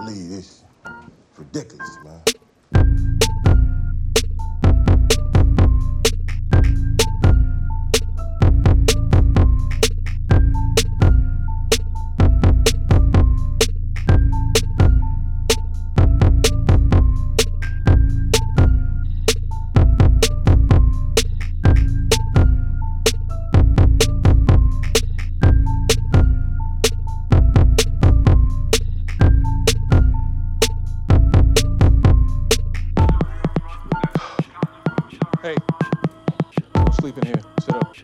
believe this. Ridiculous, man. Sleep in here. Sit up.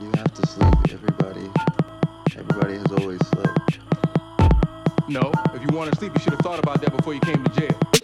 You have to sleep. Everybody, everybody has always slept. No, if you want to sleep, you should have thought about that before you came to jail.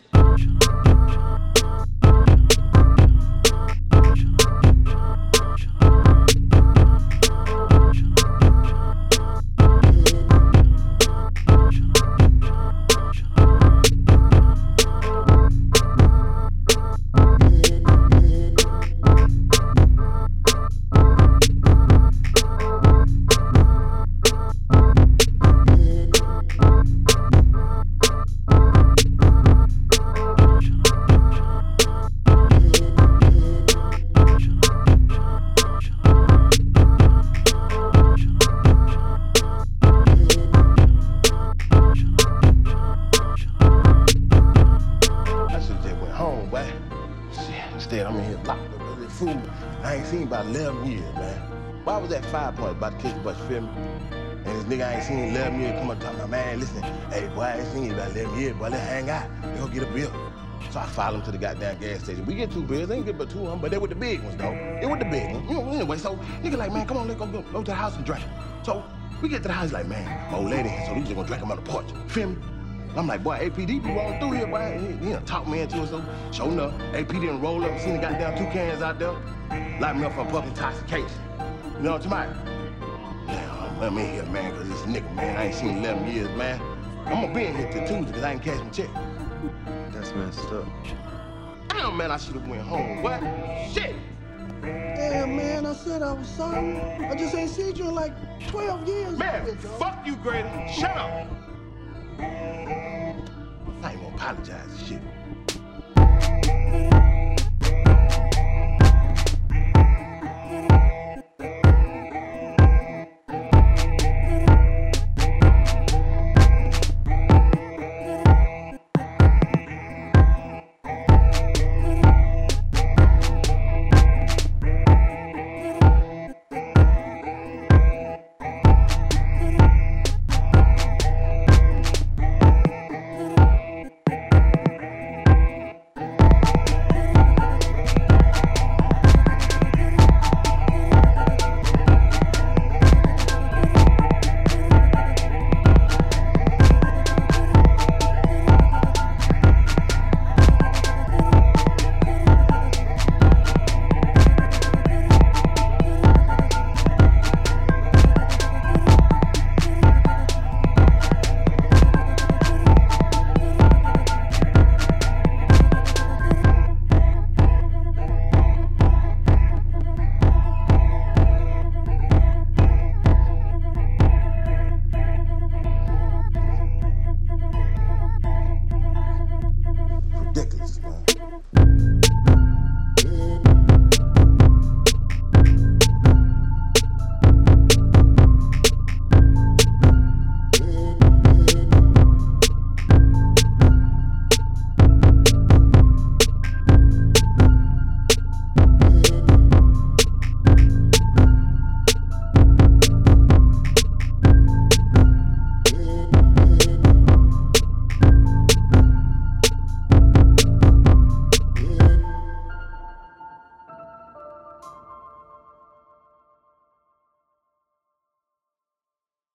I ain't seen about 11 years, man. Why was that five point about to catch the bus, you feel me? And this nigga I ain't seen in 11 years come up talking about, man, listen, hey, boy, I ain't seen you about 11 years, boy, let's hang out. They gonna get a bill. So I followed him to the goddamn gas station. We get two bills, they ain't get but two of them, but they with the big ones, though. They with the big ones. You know, anyway, so nigga like, man, come on, let's go, go, go to the house and drink. So we get to the house like, man, my old lady, so we just gonna drink them on the porch. Feel me? I'm like, boy, APD be rolling through here, boy. And He, he done talk me into it, so sure enough, AP didn't roll up, seen the goddamn two cans out there, locked me up for a public intoxication. You know what I'm talking about? Damn, I'm in here, man, because this nigga, man, I ain't seen 11 years, man. I'm gonna be in here till Tuesday because I ain't cash my check. That's messed up. Damn, man, I should have went home. What? Shit! Damn, man, I said I was sorry. I just ain't seen you in like 12 years. Man, fuck you, Grady. Shut up! I ain't gonna apologize, shit.